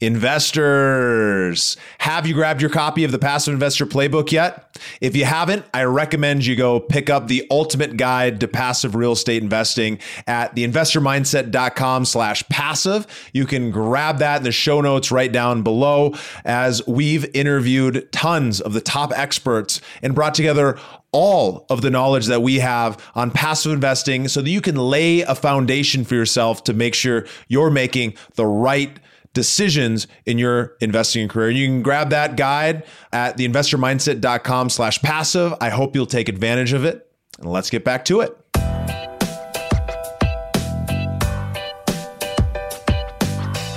Investors, have you grabbed your copy of the Passive Investor Playbook yet? If you haven't, I recommend you go pick up the ultimate guide to passive real estate investing at theinvestormindset.com slash passive. You can grab that in the show notes right down below as we've interviewed tons of the top experts and brought together all of the knowledge that we have on passive investing so that you can lay a foundation for yourself to make sure you're making the right decisions in your investing career. You can grab that guide at theinvestormindset.com slash passive. I hope you'll take advantage of it. And let's get back to it.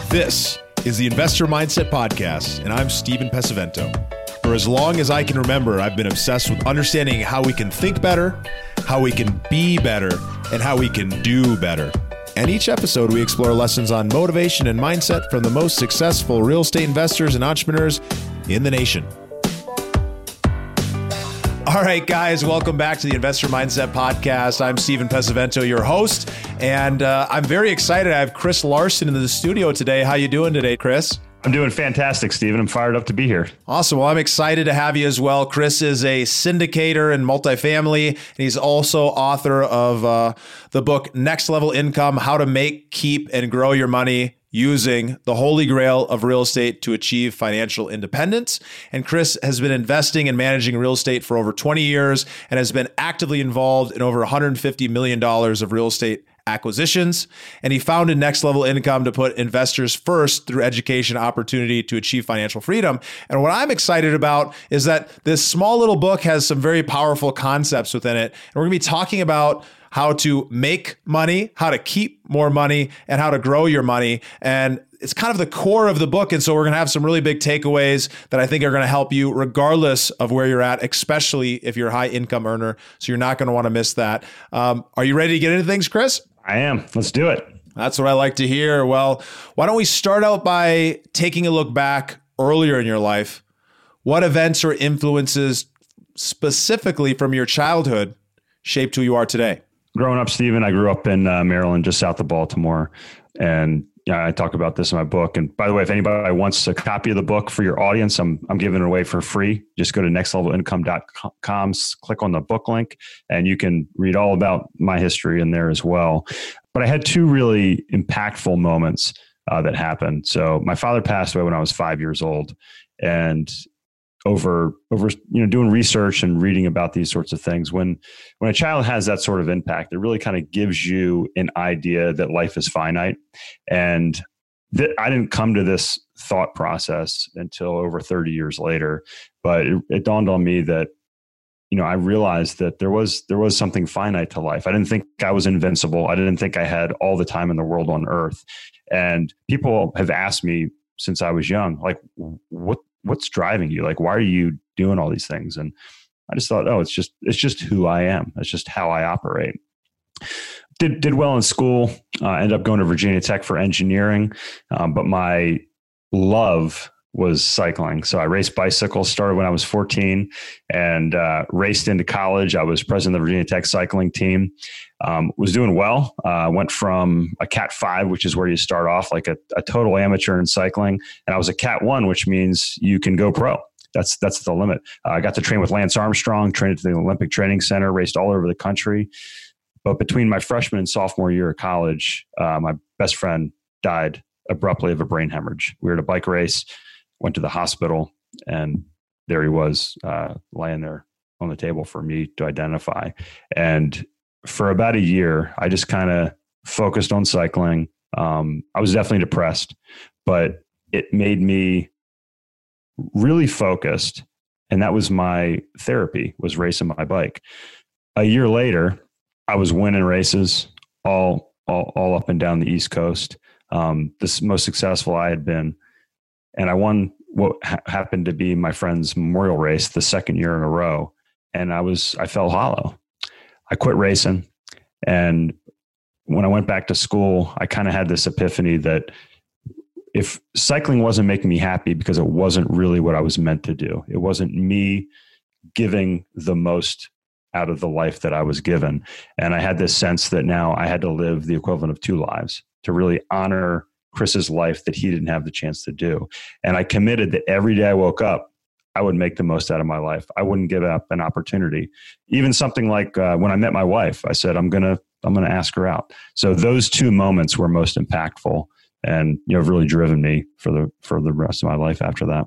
This is the Investor Mindset Podcast, and I'm Stephen Pesavento. For as long as I can remember, I've been obsessed with understanding how we can think better, how we can be better, and how we can do better. And each episode, we explore lessons on motivation and mindset from the most successful real estate investors and entrepreneurs in the nation. All right, guys, welcome back to the Investor Mindset Podcast. I'm Stephen Pesavento, your host, and uh, I'm very excited. I have Chris Larson in the studio today. How you doing today, Chris? I'm doing fantastic, Stephen. I'm fired up to be here. Awesome. Well, I'm excited to have you as well. Chris is a syndicator in multifamily, and he's also author of uh, the book Next Level Income How to Make, Keep, and Grow Your Money using the holy grail of real estate to achieve financial independence. And Chris has been investing and managing real estate for over 20 years and has been actively involved in over $150 million of real estate acquisitions. And he founded Next Level Income to put investors first through education opportunity to achieve financial freedom. And what I'm excited about is that this small little book has some very powerful concepts within it. And we're going to be talking about how to make money, how to keep more money, and how to grow your money. And it's kind of the core of the book. And so we're going to have some really big takeaways that I think are going to help you regardless of where you're at, especially if you're a high income earner. So you're not going to want to miss that. Um, are you ready to get into things, Chris? I am. Let's do it. That's what I like to hear. Well, why don't we start out by taking a look back earlier in your life? What events or influences specifically from your childhood shaped who you are today? Growing up, Stephen, I grew up in uh, Maryland, just south of Baltimore. And yeah, I talk about this in my book. And by the way, if anybody wants a copy of the book for your audience, I'm I'm giving it away for free. Just go to nextlevelincome.com, click on the book link, and you can read all about my history in there as well. But I had two really impactful moments uh, that happened. So my father passed away when I was five years old, and over over you know doing research and reading about these sorts of things. When when a child has that sort of impact it really kind of gives you an idea that life is finite. And that i didn't come to this thought process until over 30 years later but it, it dawned on me that you know i realized that there was there was something finite to life. I didn't think i was invincible. I didn't think i had all the time in the world on earth. And people have asked me since i was young like what what's driving you? Like, why are you doing all these things? And I just thought, oh, it's just it's just who I am. It's just how I operate. Did did well in school. Uh, ended up going to Virginia Tech for engineering, um, but my love was cycling. So I raced bicycles. Started when I was 14, and uh, raced into college. I was president of the Virginia Tech cycling team, um, was doing well. Uh, went from a Cat Five, which is where you start off, like a, a total amateur in cycling, and I was a Cat One, which means you can go pro. That's that's the limit. Uh, I got to train with Lance Armstrong, trained at the Olympic Training Center, raced all over the country. But between my freshman and sophomore year of college, uh, my best friend died abruptly of a brain hemorrhage. We were at a bike race, went to the hospital, and there he was, uh, laying there on the table for me to identify. And for about a year, I just kind of focused on cycling. Um, I was definitely depressed, but it made me really focused. And that was my therapy was racing my bike. A year later, I was winning races all, all, all up and down the East Coast. Um, this most successful I had been. And I won what ha- happened to be my friend's memorial race the second year in a row. And I was, I fell hollow. I quit racing. And when I went back to school, I kind of had this epiphany that if cycling wasn't making me happy because it wasn't really what I was meant to do, it wasn't me giving the most out of the life that I was given. And I had this sense that now I had to live the equivalent of two lives to really honor Chris's life that he didn't have the chance to do. And I committed that every day I woke up, I would make the most out of my life. I wouldn't give up an opportunity. Even something like uh, when I met my wife, I said, I'm to, I'm to ask her out. So those two moments were most impactful and, you know, have really driven me for the, for the rest of my life after that.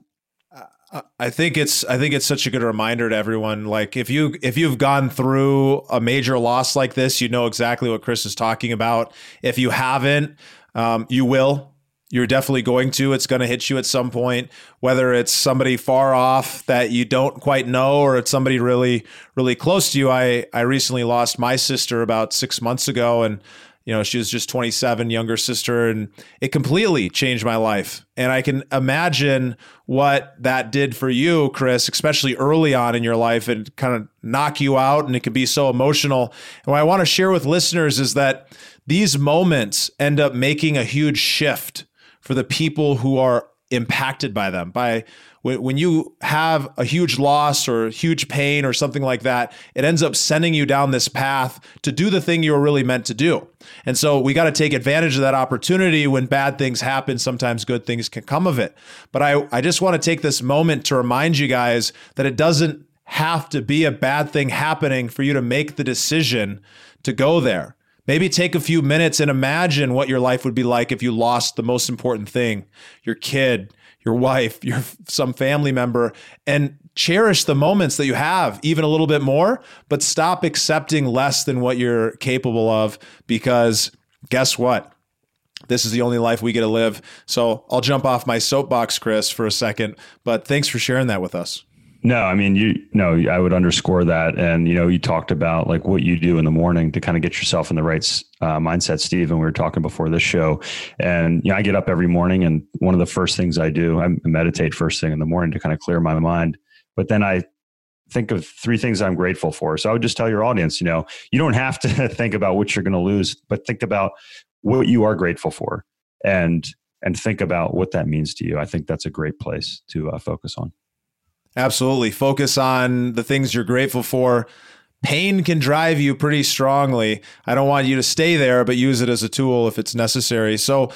I think it's I think it's such a good reminder to everyone. Like if you if you've gone through a major loss like this, you know exactly what Chris is talking about. If you haven't, um, you will. You're definitely going to. It's going to hit you at some point, whether it's somebody far off that you don't quite know, or it's somebody really, really close to you. I I recently lost my sister about six months ago, and you know she was just 27 younger sister and it completely changed my life and i can imagine what that did for you chris especially early on in your life and kind of knock you out and it can be so emotional and what i want to share with listeners is that these moments end up making a huge shift for the people who are impacted by them by when you have a huge loss or huge pain or something like that, it ends up sending you down this path to do the thing you were really meant to do. And so we got to take advantage of that opportunity when bad things happen. Sometimes good things can come of it. But I, I just want to take this moment to remind you guys that it doesn't have to be a bad thing happening for you to make the decision to go there. Maybe take a few minutes and imagine what your life would be like if you lost the most important thing your kid, your wife, your some family member and cherish the moments that you have even a little bit more, but stop accepting less than what you're capable of because guess what? This is the only life we get to live. So I'll jump off my soapbox, Chris, for a second, but thanks for sharing that with us. No, I mean, you no, I would underscore that. And, you know, you talked about like what you do in the morning to kind of get yourself in the right uh, mindset, Steve. And we were talking before this show. And, you know, I get up every morning and one of the first things I do, I meditate first thing in the morning to kind of clear my mind. But then I think of three things I'm grateful for. So I would just tell your audience, you know, you don't have to think about what you're going to lose, but think about what you are grateful for and and think about what that means to you. I think that's a great place to uh, focus on. Absolutely. Focus on the things you're grateful for. Pain can drive you pretty strongly. I don't want you to stay there, but use it as a tool if it's necessary. So,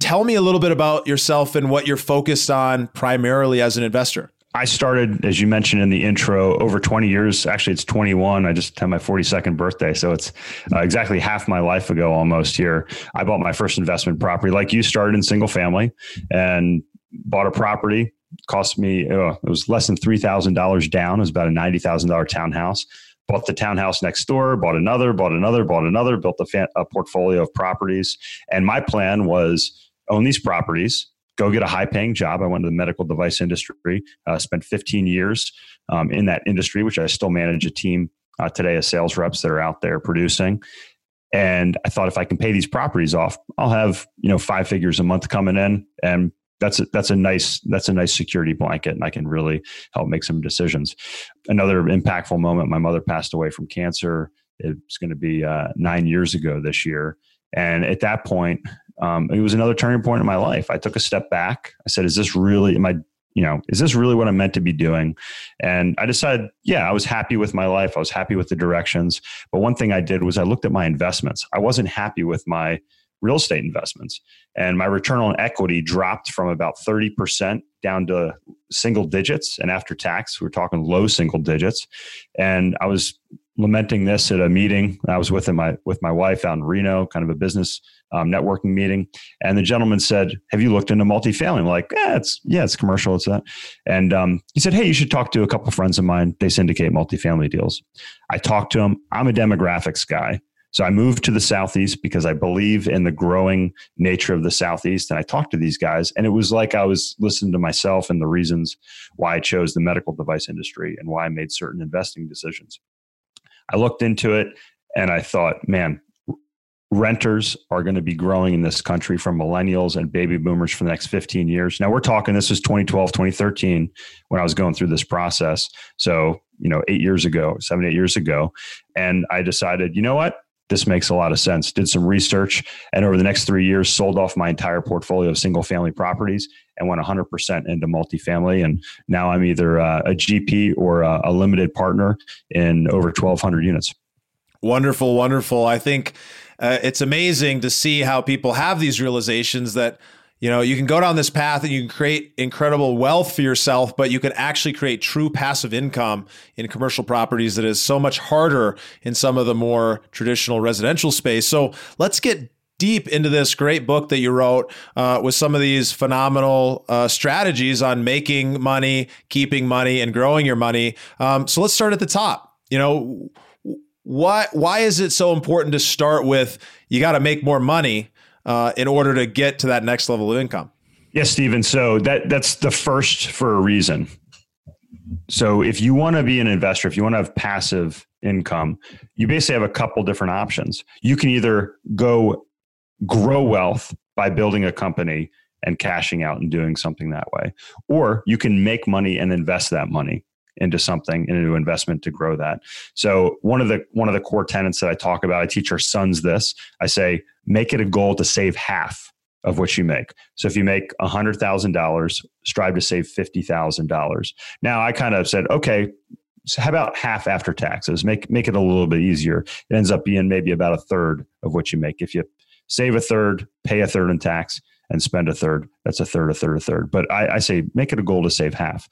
tell me a little bit about yourself and what you're focused on primarily as an investor. I started, as you mentioned in the intro, over 20 years. Actually, it's 21. I just had my 42nd birthday. So it's uh, exactly half my life ago almost here. I bought my first investment property, like you started in single family and bought a property cost me uh, it was less than three thousand dollars down. It was about a ninety thousand dollar townhouse. Bought the townhouse next door. Bought another. Bought another. Bought another. Built a, fan, a portfolio of properties. And my plan was own these properties. Go get a high paying job. I went to the medical device industry. Uh, spent 15 years um, in that industry, which I still manage a team uh, today of sales reps that are out there producing. And I thought if I can pay these properties off, I'll have you know five figures a month coming in, and that's a, that's a nice that's a nice security blanket and I can really help make some decisions. Another impactful moment my mother passed away from cancer. It's going to be uh, nine years ago this year, and at that point, um, it was another turning point in my life. I took a step back. I said, "Is this really am I you know, is this really what I'm meant to be doing? And I decided, yeah, I was happy with my life. I was happy with the directions. But one thing I did was I looked at my investments. I wasn't happy with my real estate investments. And my return on equity dropped from about 30% down to single digits. And after tax, we're talking low single digits. And I was lamenting this at a meeting I was with my with my wife out in Reno, kind of a business um, networking meeting. And the gentleman said, "Have you looked into multifamily?" I'm like, "Yeah, it's yeah, it's commercial. It's that." And um, he said, "Hey, you should talk to a couple friends of mine. They syndicate multifamily deals." I talked to him. I'm a demographics guy. So I moved to the Southeast because I believe in the growing nature of the Southeast. And I talked to these guys, and it was like I was listening to myself and the reasons why I chose the medical device industry and why I made certain investing decisions. I looked into it and I thought, man, renters are going to be growing in this country from millennials and baby boomers for the next 15 years. Now we're talking, this was 2012, 2013 when I was going through this process. So, you know, eight years ago, seven, eight years ago. And I decided, you know what? This makes a lot of sense. Did some research and over the next three years sold off my entire portfolio of single family properties and went 100% into multifamily. And now I'm either a, a GP or a, a limited partner in over 1,200 units. Wonderful, wonderful. I think uh, it's amazing to see how people have these realizations that you know, you can go down this path and you can create incredible wealth for yourself, but you can actually create true passive income in commercial properties that is so much harder in some of the more traditional residential space. So let's get deep into this great book that you wrote uh, with some of these phenomenal uh, strategies on making money, keeping money, and growing your money. Um, so let's start at the top. You know, why why is it so important to start with you got to make more money uh, in order to get to that next level of income. Yes, Stephen. So that that's the first for a reason. So if you want to be an investor, if you want to have passive income, you basically have a couple different options. You can either go grow wealth by building a company and cashing out and doing something that way, or you can make money and invest that money into something into investment to grow that so one of the one of the core tenets that i talk about i teach our sons this i say make it a goal to save half of what you make. So if you make $100000 strive to save $50000 now i kind of said okay so how about half after taxes? Make make it a little bit easier. It ends up being maybe about a third of what you make. If you save a third pay a third in tax and spend a third that's a third a third a third. But I, I say make it a goal to save half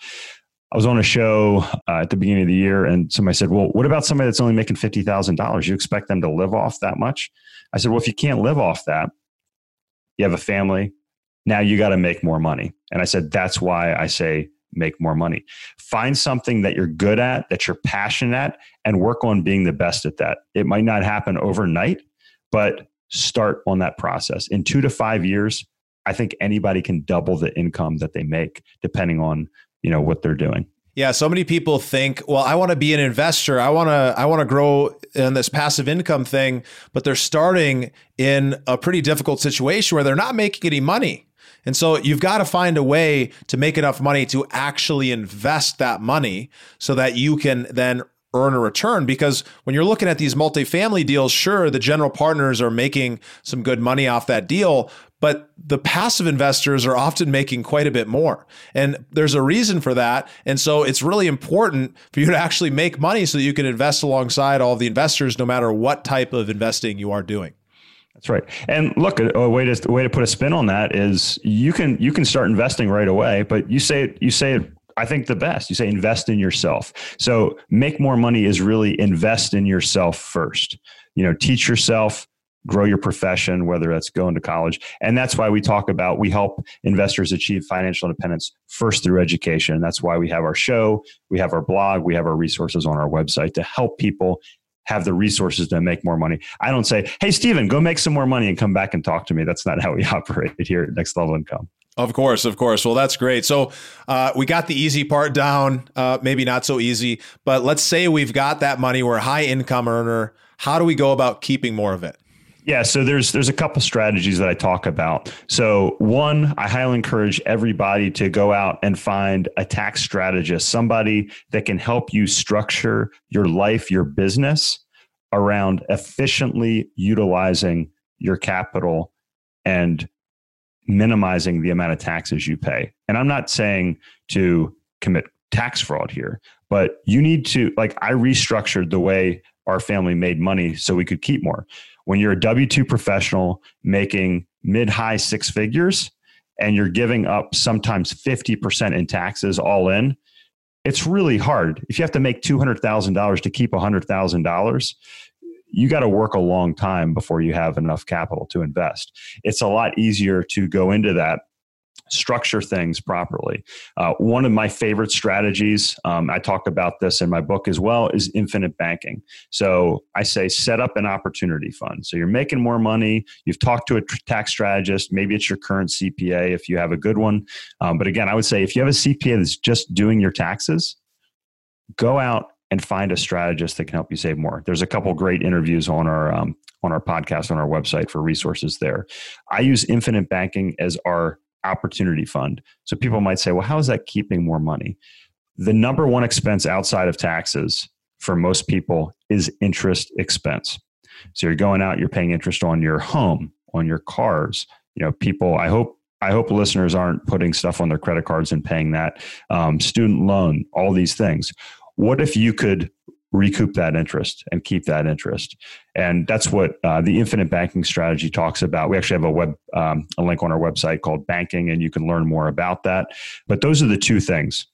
I was on a show uh, at the beginning of the year, and somebody said, "Well, what about somebody that's only making fifty thousand dollars? You expect them to live off that much?" I said, "Well, if you can't live off that, you have a family. Now you got to make more money." And I said, "That's why I say make more money. Find something that you're good at, that you're passionate at, and work on being the best at that. It might not happen overnight, but start on that process. In two to five years, I think anybody can double the income that they make, depending on you know what they're doing. Yeah so many people think well i want to be an investor. I want to i want to grow in this passive income thing but they're starting in a pretty difficult situation where they're not making any money. And so you've got to find a way to make enough money to actually invest that money so that you can then earn a return. Because when you're looking at these multifamily deals, sure, the general partners are making some good money off that deal, but the passive investors are often making quite a bit more. And there's a reason for that. And so it's really important for you to actually make money so that you can invest alongside all the investors, no matter what type of investing you are doing. That's right. And look, a way to a way to put a spin on that is you can you can start investing right away, but you say you say it I think the best. You say invest in yourself. So make more money is really invest in yourself first. You know, teach yourself, grow your profession, whether that's going to college. And that's why we talk about we help investors achieve financial independence first through education. That's why we have our show, we have our blog, we have our resources on our website to help people have the resources to make more money. I don't say, hey, Stephen, go make some more money and come back and talk to me. That's not how we operate here at Next Level Income. Of course, of course. Well, that's great. So uh, we got the easy part down, uh, maybe not so easy, but let's say we've got that money. We're a high income earner. How do we go about keeping more of it? Yeah, so there's there's a couple strategies that I talk about. So one, I highly encourage everybody to go out and find a tax strategist, somebody that can help you structure your life, your business around efficiently utilizing your capital and minimizing the amount of taxes you pay. And I'm not saying to commit tax fraud here, but you need to like I restructured the way our family made money so we could keep more when you're a W 2 professional making mid high six figures and you're giving up sometimes 50% in taxes all in, it's really hard. If you have to make $200,000 to keep $100,000, you got to work a long time before you have enough capital to invest. It's a lot easier to go into that structure things properly. Uh, one of my favorite strategies, um, I talk about this in my book as well, is infinite banking. So I say set up an opportunity fund. So you're making more money. You've talked to a tax strategist. Maybe it's your current CPA if you have a good one. Um, but again, I would say if you have a CPA that's just doing your taxes, go out and find a strategist that can help you save more. There's a couple great interviews on our um, on our podcast on our website for resources there. I use infinite banking as our opportunity fund. So people might say, well, how is that keeping more money? The number one expense outside of taxes for most people is interest expense. So you're going out, you're paying interest on your home, on your cars. You know, people, I hope I hope listeners aren't putting stuff on their credit cards and paying that. Um, student loan, all these things. What if you could recoup that interest and keep that interest. And that's what uh, the infinite banking strategy talks about. We actually have a web um, a link on our website called Banking, and you can learn more about that. But those are the two things: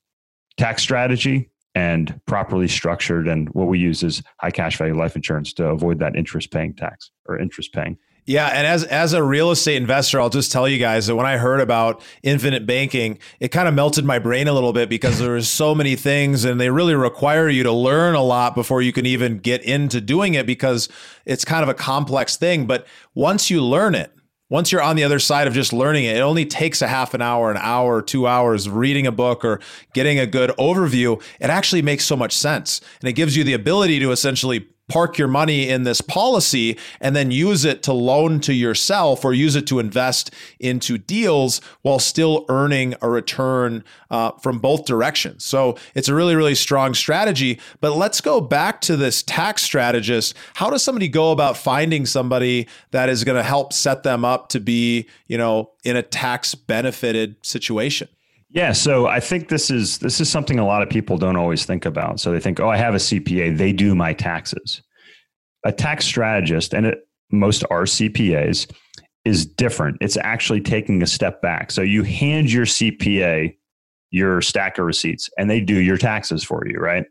tax strategy and properly structured. And what we use is high cash value life insurance to avoid that interest paying tax or interest paying. Yeah, and as as a real estate investor, I'll just tell you guys that when I heard about infinite banking, it kind of melted my brain a little bit because there's so many things and they really require you to learn a lot before you can even get into doing it because it's kind of a complex thing, but once you learn it, once you're on the other side of just learning it, it only takes a half an hour, an hour, two hours reading a book or getting a good overview. It actually makes so much sense. And it gives you the ability to essentially park your money in this policy and then use it to loan to yourself or use it to invest into deals while still earning a return uh, from both directions. So it's a really, really strong strategy. But let's go back to this tax strategist. How does somebody go about finding somebody that is going to help set them up to be, you know, in a tax benefited situation? Yeah, so I think this is this is something a lot of people don't always think about. So they think, "Oh, I have a CPA; they do my taxes." A tax strategist, and it, most are CPAs, is different. It's actually taking a step back. So you hand your CPA your stack of receipts, and they do your taxes for you, right?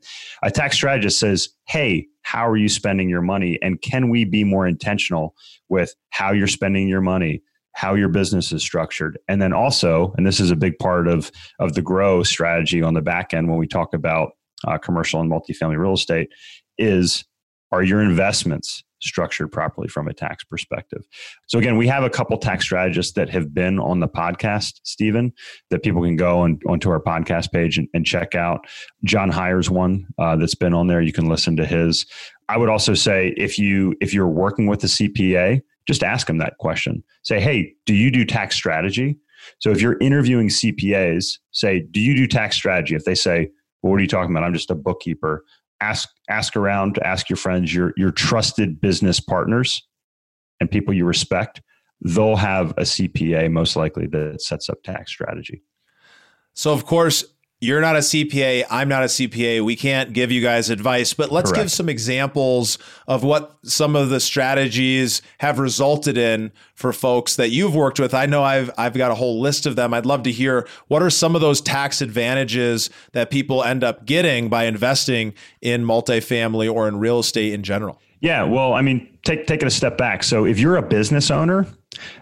A tax strategist says, "Hey, how are you spending your money, and can we be more intentional with how you're spending your money?" How your business is structured. And then also and this is a big part of of the grow strategy on the back end when we talk about uh, commercial and multifamily real estate is are your investments structured properly from a tax perspective? So again we have a couple tax strategists that have been on the podcast stephen that people can go on onto our podcast page and, and check out. John hires one uh, that's been on there. You can listen to his. I would also say if you if you're working with a cpa just ask them that question. Say, hey, do you do tax strategy? So if you're interviewing CPAs, say, do you do tax strategy? If they say, well, what are you talking about? I'm just a bookkeeper. Ask ask around, ask your friends, your your trusted business partners and people you respect. They'll have a CPA most likely that sets up tax strategy. So of course, you're not a CPA. I'm not a CPA. We can't give you guys advice, but let's Correct. give some examples of what some of the strategies have resulted in for folks that you've worked with. I know I've I've got a whole list of them. I'd love to hear what are some of those tax advantages that people end up getting by investing in multifamily or in real estate in general. Yeah, well, I mean, take take it a step back. So if you're a business owner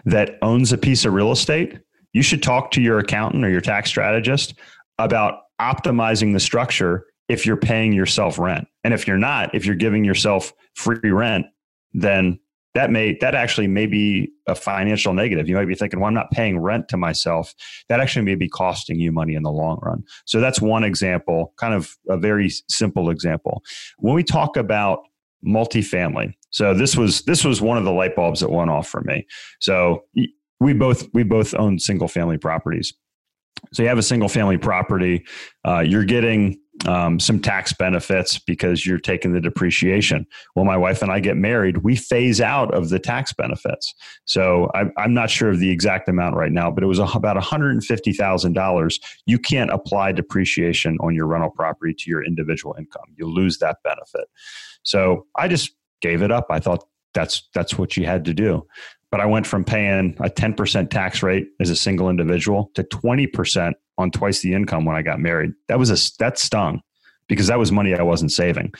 that owns a piece of real estate, you should talk to your accountant or your tax strategist about optimizing the structure if you're paying yourself rent. And if you're not, if you're giving yourself free rent, then that may that actually may be a financial negative. You might be thinking, well, I'm not paying rent to myself. That actually may be costing you money in the long run. So that's one example, kind of a very simple example. When we talk about multifamily, so this was this was one of the light bulbs that went off for me. So we both we both own single family properties. So you have a single family property, uh, you're getting um, some tax benefits because you're taking the depreciation. Well, my wife and I get married, we phase out of the tax benefits. So I, I'm not sure of the exact amount right now, but it was about $150,000. You can't apply depreciation on your rental property to your individual income. You lose that benefit. So I just gave it up. I thought that's that's what you had to do but I went from paying a 10% tax rate as a single individual to 20% on twice the income when I got married. That was a that stung because that was money I wasn't saving.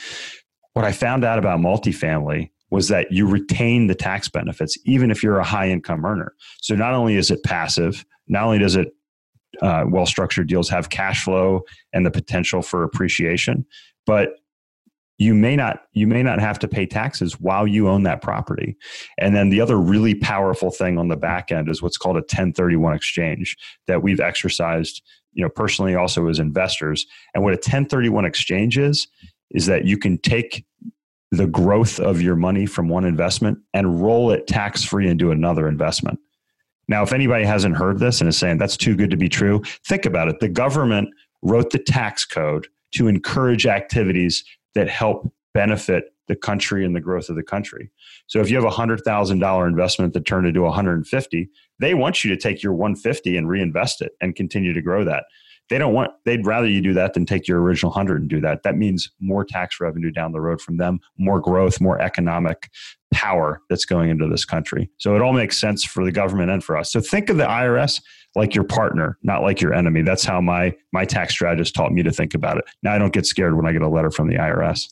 What I found out about multifamily was that you retain the tax benefits even if you're a high income earner. So not only is it passive, not only does it uh, well structured deals have cash flow and the potential for appreciation, but you may not you may not have to pay taxes while you own that property. And then the other really powerful thing on the back end is what's called a 1031 exchange that we've exercised you know personally also as investors. And what a 1031 exchange is is that you can take the growth of your money from one investment and roll it tax free into another investment. Now if anybody hasn't heard this and is saying that's too good to be true think about it. The government wrote the tax code to encourage activities that help benefit the country and the growth of the country. So if you have a hundred thousand dollar investment that turned into 150, they want you to take your 150 and reinvest it and continue to grow that. they don't want they'd rather you do that than take your original 100 and do that that means more tax revenue down the road from them more growth more economic power that's going into this country so it all makes sense for the government and for us so think of the irs like your partner not like your enemy that's how my my tax strategist taught me to think about it now i don't get scared when i get a letter from the irs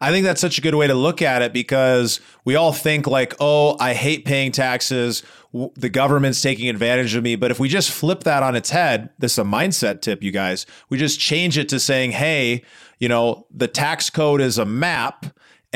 I think that's such a good way to look at it because we all think like, oh, I hate paying taxes. The government's taking advantage of me. But if we just flip that on its head, this is a mindset tip, you guys. We just change it to saying, hey, you know, the tax code is a map.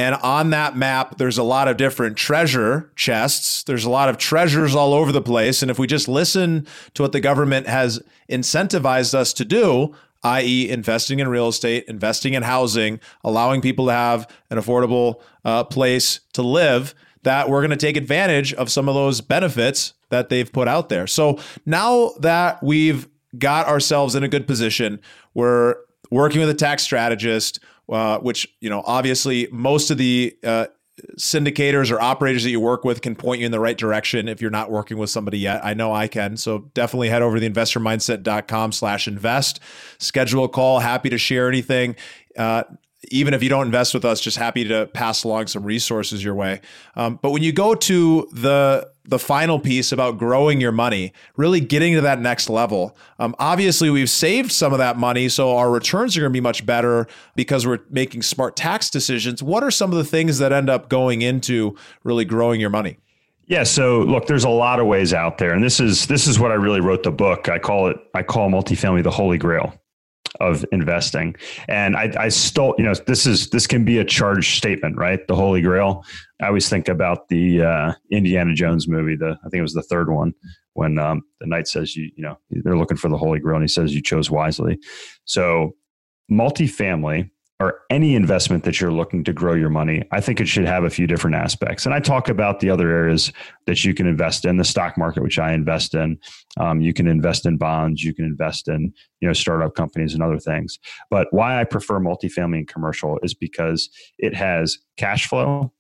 And on that map, there's a lot of different treasure chests. There's a lot of treasures all over the place. And if we just listen to what the government has incentivized us to do, i.e., investing in real estate, investing in housing, allowing people to have an affordable uh, place to live, that we're going to take advantage of some of those benefits that they've put out there. So now that we've got ourselves in a good position, we're working with a tax strategist, uh, which, you know, obviously most of the uh, syndicators or operators that you work with can point you in the right direction if you're not working with somebody yet. I know I can. So definitely head over to the investormindset.com slash invest. Schedule a call. Happy to share anything. Uh, even if you don't invest with us, just happy to pass along some resources your way. Um, but when you go to the the final piece about growing your money, really getting to that next level, um, obviously we've saved some of that money, so our returns are going to be much better because we're making smart tax decisions. What are some of the things that end up going into really growing your money? Yeah, so look, there's a lot of ways out there, and this is this is what I really wrote the book. I call it I call multifamily the holy grail of investing. And I, I stole, you know, this is this can be a charged statement, right? The Holy Grail. I always think about the uh, Indiana Jones movie. The I think it was the third one when um, the knight says you, you know, they're looking for the Holy Grail, and he says you chose wisely. So, multifamily or any investment that you're looking to grow your money, I think it should have a few different aspects. And I talk about the other areas that you can invest in the stock market, which I invest in. Um, you can invest in bonds, you can invest in you know startup companies and other things. But why I prefer multifamily and commercial is because it has cash flow,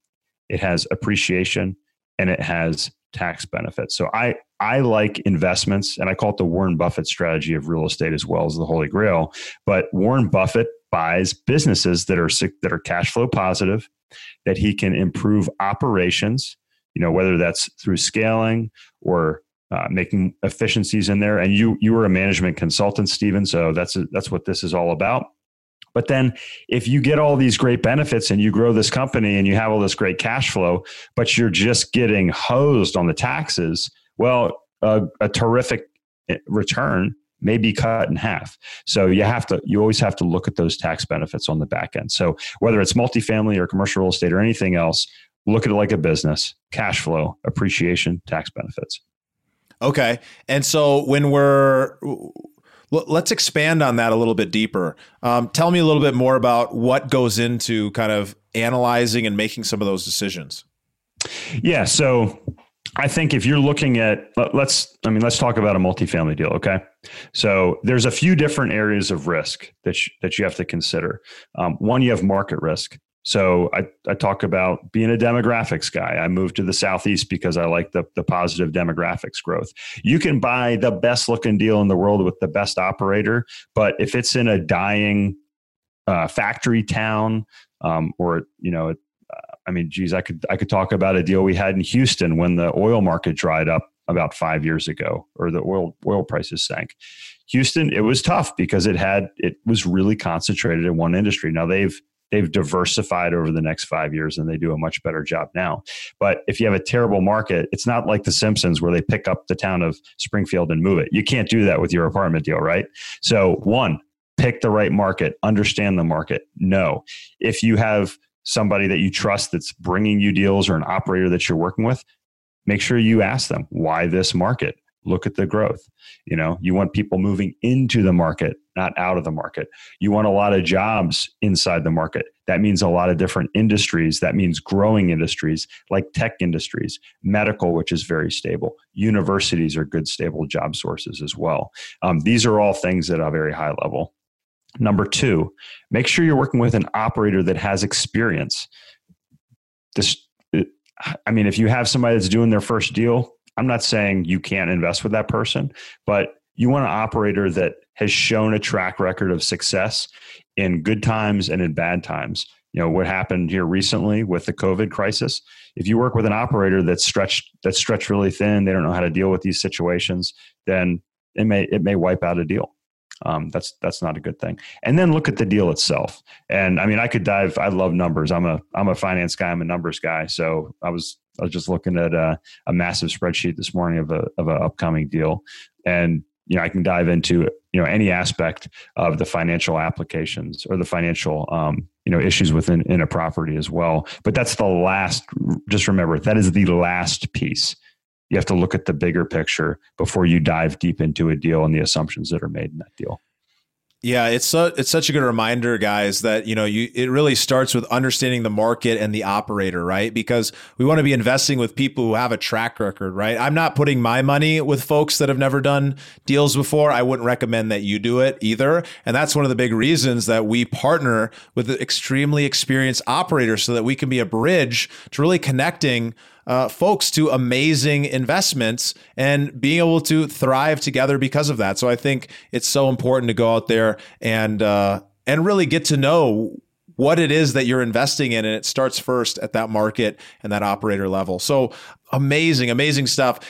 it has appreciation, and it has tax benefits. So I I like investments, and I call it the Warren Buffett strategy of real estate as well as the Holy Grail. But Warren Buffett buys businesses that are that are cash flow positive, that he can improve operations. You know whether that's through scaling or uh, making efficiencies in there. And you you were a management consultant, Stephen, so that's a, that's what this is all about. But then if you get all these great benefits and you grow this company and you have all this great cash flow, but you're just getting hosed on the taxes, well, a, a terrific eh, return may be cut in half. So you have to you always have to look at those tax benefits on the back end. So whether it's multifamily or commercial real estate or anything else, look at it like a business, cash flow, appreciation, tax benefits. Okay. And so when we're let's expand on that a little bit deeper. Um, tell me a little bit more about what goes into kind of analyzing and making some of those decisions. Yeah. So I think if you're looking at let's I mean let's talk about a multifamily deal, okay? So there's a few different areas of risk that you, that you have to consider. Um, one, you have market risk. So I, I talk about being a demographics guy. I moved to the southeast because I like the, the positive demographics growth. You can buy the best looking deal in the world with the best operator, but if it's in a dying uh, factory town um, or you know I mean, geez, I could I could talk about a deal we had in Houston when the oil market dried up about five years ago, or the oil oil prices sank. Houston, it was tough because it had it was really concentrated in one industry. Now they've they've diversified over the next five years and they do a much better job now. But if you have a terrible market, it's not like The Simpsons where they pick up the town of Springfield and move it. You can't do that with your apartment deal, right? So one, pick the right market, understand the market. No, if you have somebody that you trust that's bringing you deals or an operator that you're working with, make sure you ask them why this market. Look at the growth. You know, you want people moving into the market, not out of the market. You want a lot of jobs inside the market. That means a lot of different industries. That means growing industries like tech industries, medical, which is very stable. Universities are good, stable job sources as well. Um, these are all things at a very high level. Number two, make sure you're working with an operator that has experience. This, I mean, if you have somebody that's doing their first deal, I'm not saying you can't invest with that person, but you want an operator that has shown a track record of success in good times and in bad times. You know what happened here recently with the COVID crisis. If you work with an operator that's stretched that's stretched really thin, they don't know how to deal with these situations, then it may it may wipe out a deal. Um, that's that's not a good thing. And then look at the deal itself. And I mean, I could dive. I love numbers. I'm a I'm a finance guy. I'm a numbers guy. So I was I was just looking at a, a massive spreadsheet this morning of a of an upcoming deal, and you know I can dive into you know any aspect of the financial applications or the financial um, you know issues within in a property as well. But that's the last. Just remember that is the last piece. You have to look at the bigger picture before you dive deep into a deal and the assumptions that are made in that deal. Yeah, it's so, it's such a good reminder, guys, that you know you it really starts with understanding the market and the operator, right? Because we want to be investing with people who have a track record, right? I'm not putting my money with folks that have never done deals before. I wouldn't recommend that you do it either, and that's one of the big reasons that we partner with extremely experienced operators so that we can be a bridge to really connecting uh, folks to amazing investments and being able to thrive together because of that. So I think it's so important to go out there and uh, and really get to know what it is that you're investing in and it starts first at that market and that operator level so amazing amazing stuff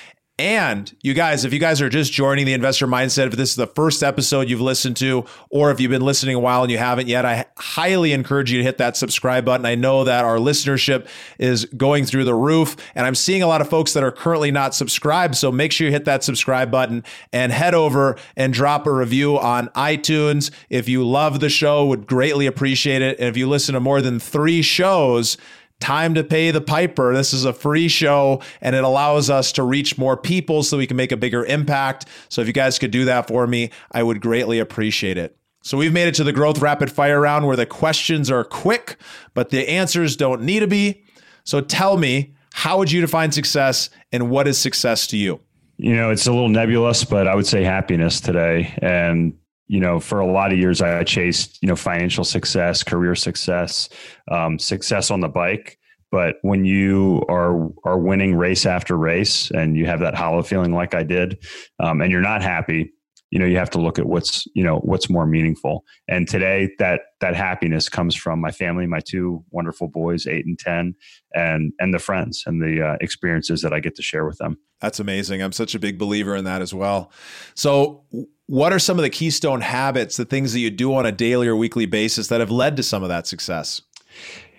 and you guys, if you guys are just joining the investor mindset, if this is the first episode you've listened to, or if you've been listening a while and you haven't yet, I highly encourage you to hit that subscribe button. I know that our listenership is going through the roof, and I'm seeing a lot of folks that are currently not subscribed. So make sure you hit that subscribe button and head over and drop a review on iTunes. If you love the show, would greatly appreciate it. And if you listen to more than three shows, time to pay the piper. This is a free show and it allows us to reach more people so we can make a bigger impact. So if you guys could do that for me, I would greatly appreciate it. So we've made it to the growth rapid fire round where the questions are quick, but the answers don't need to be. So tell me, how would you define success and what is success to you? You know, it's a little nebulous, but I would say happiness today. And you know, for a lot of years, I chased, you know, financial success, career success, um, success on the bike. But when you are are winning race after race, and you have that hollow feeling like I did, um, and you're not happy, you know, you have to look at what's you know what's more meaningful. And today, that that happiness comes from my family, my two wonderful boys, eight and ten, and and the friends and the uh, experiences that I get to share with them. That's amazing. I'm such a big believer in that as well. So what are some of the keystone habits, the things that you do on a daily or weekly basis that have led to some of that success?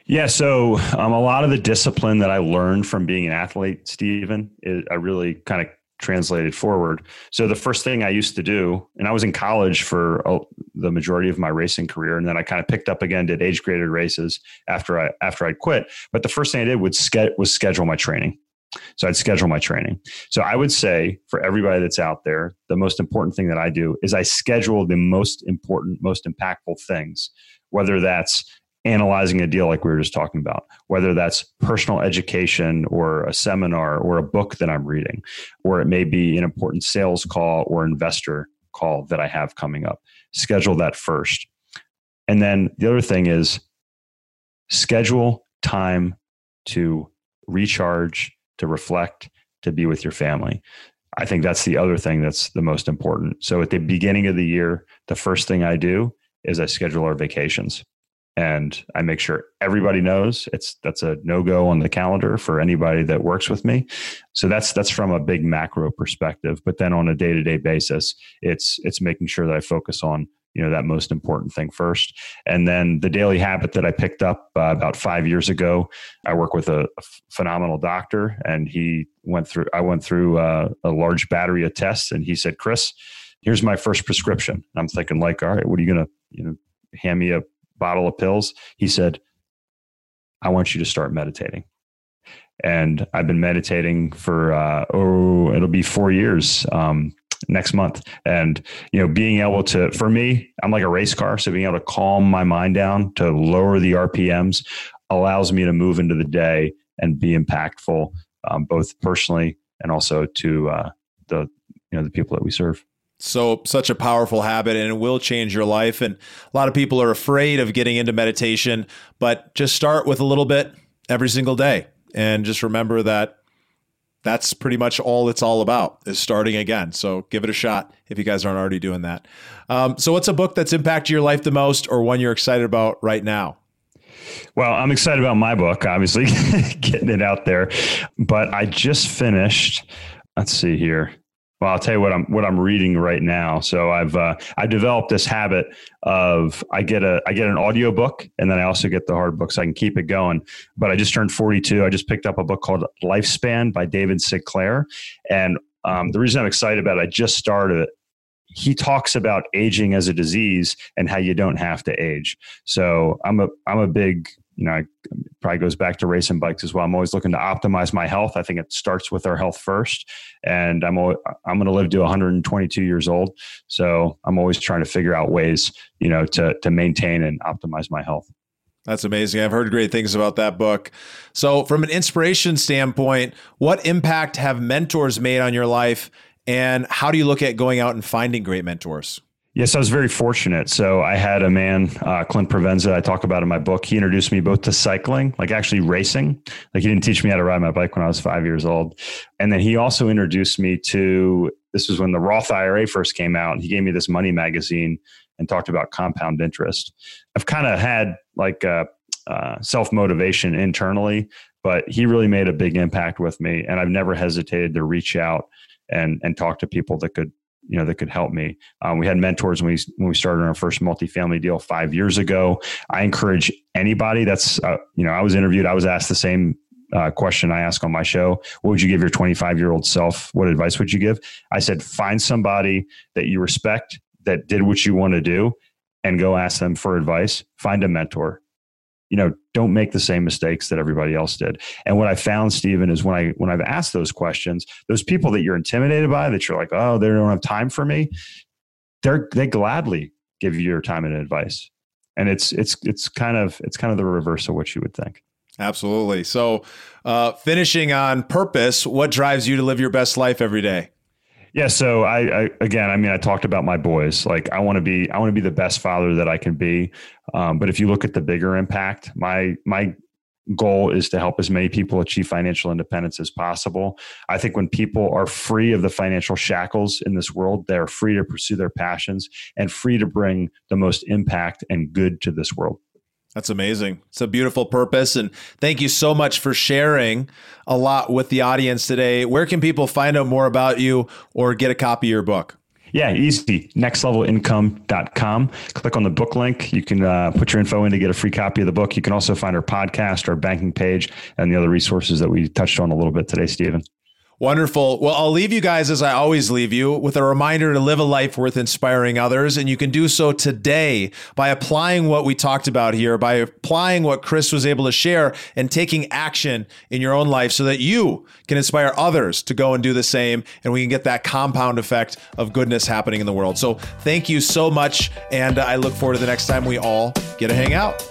Yeah, so um, a lot of the discipline that I learned from being an athlete, Stephen, is, I really kind of translated forward. So the first thing I used to do, and I was in college for uh, the majority of my racing career, and then I kind of picked up again, did age graded races after I after I quit. But the first thing I did was, ske- was schedule my training. So I'd schedule my training. So I would say for everybody that's out there, the most important thing that I do is I schedule the most important, most impactful things, whether that's analyzing a deal like we were just talking about, whether that's personal education or a seminar or a book that I'm reading, or it may be an important sales call or investor call that I have coming up. Schedule that first. And then the other thing is schedule time to recharge to reflect, to be with your family. I think that's the other thing that's the most important. So at the beginning of the year, the first thing I do is I schedule our vacations and I make sure everybody knows it's that's a no-go on the calendar for anybody that works with me. So that's that's from a big macro perspective, but then on a day-to-day basis, it's it's making sure that I focus on you know that most important thing first. And then the daily habit that i picked up uh, about five years ago i work with a, a, phenomenal doctor and he went through i went through uh, a large battery of tests and he said chris here's my first prescription. I'm thinking like all right what are you to you know hand me a bottle of pills he said i want you to start meditating and i've been meditating for uh, oh it'll be four years um, next month. And, you know, being able to, for me, I'm like a race car. So being able to calm my mind down to lower the RPMs allows me to move into the day and be impactful, um, both personally and also to uh, the, you know, the people that we serve. So, such a powerful habit and it will change your life. And a lot of people are afraid of getting into meditation, but just start with a little bit every single day. And just remember that that's pretty much all it's all about is starting again. So give it a shot if you guys aren't already doing that. Um, so, what's a book that's impacted your life the most, or one you're excited about right now? Well, I'm excited about my book, obviously, getting it out there. But I just finished. Let's see here. Well, I'll tell you what I'm what I'm reading right now. So I've uh, I've developed this habit of I get a I get an audio book and then I also get the hard book so I can keep it going. But I just turned 42. I just picked up a book called Lifespan by David Sinclair, and um, the reason I'm excited about it, I just started it. He talks about aging as a disease and how you don't have to age. So I'm a I'm a big you know, probably goes back to racing bikes as well. I'm always looking to optimize my health. I think it starts with our health first, and I'm I'm going to live to 122 years old. So I'm always trying to figure out ways, you know, to to maintain and optimize my health. That's amazing. I've heard great things about that book. So, from an inspiration standpoint, what impact have mentors made on your life, and how do you look at going out and finding great mentors? Yes, I was very fortunate. So I had a man, uh, Clint Provenza, I talk about in my book. He introduced me both to cycling, like actually racing. Like he didn't teach me how to ride my bike when I was five years old. And then he also introduced me to this was when the Roth IRA first came out. And he gave me this money magazine and talked about compound interest. I've kind of had like uh, uh, self motivation internally, but he really made a big impact with me. And I've never hesitated to reach out and and talk to people that could you know that could help me. Um, we had mentors when we when we started our first multifamily deal five years ago. I encourage anybody that's uh, you know I was interviewed. I was asked the same uh, question I ask on my show. What would you give your 25 year old self? What advice would you give? I said find somebody that you respect that did what you want to do, and go ask them for advice. Find a mentor you know don't make the same mistakes that everybody else did. And what i found stephen is when i when i've asked those questions those people that you're intimidated by that you're like oh they don't have time for me they're they gladly give you your time and advice. And it's it's it's kind of it's kind of the reverse of what you would think. Absolutely. So uh finishing on purpose what drives you to live your best life every day yeah. So I, I, again, I mean, I talked about my boys. Like I want to be, I want to be the best father that I can be. Um, but if you look at the bigger impact, my my goal is to help as many people achieve financial independence as possible. I think when people are free of the financial shackles in this world, they're free to pursue their passions and free to bring the most impact and good to this world. That's amazing. It's a beautiful purpose. And thank you so much for sharing a lot with the audience today. Where can people find out more about you or get a copy of your book? Yeah, easy. Nextlevelincome.com. Click on the book link. You can uh, put your info in to get a free copy of the book. You can also find our podcast, our banking page, and the other resources that we touched on a little bit today, Stephen. Wonderful. Well, I'll leave you guys as I always leave you with a reminder to live a life worth inspiring others. And you can do so today by applying what we talked about here, by applying what Chris was able to share and taking action in your own life so that you can inspire others to go and do the same. And we can get that compound effect of goodness happening in the world. So thank you so much. And I look forward to the next time we all get to hang out.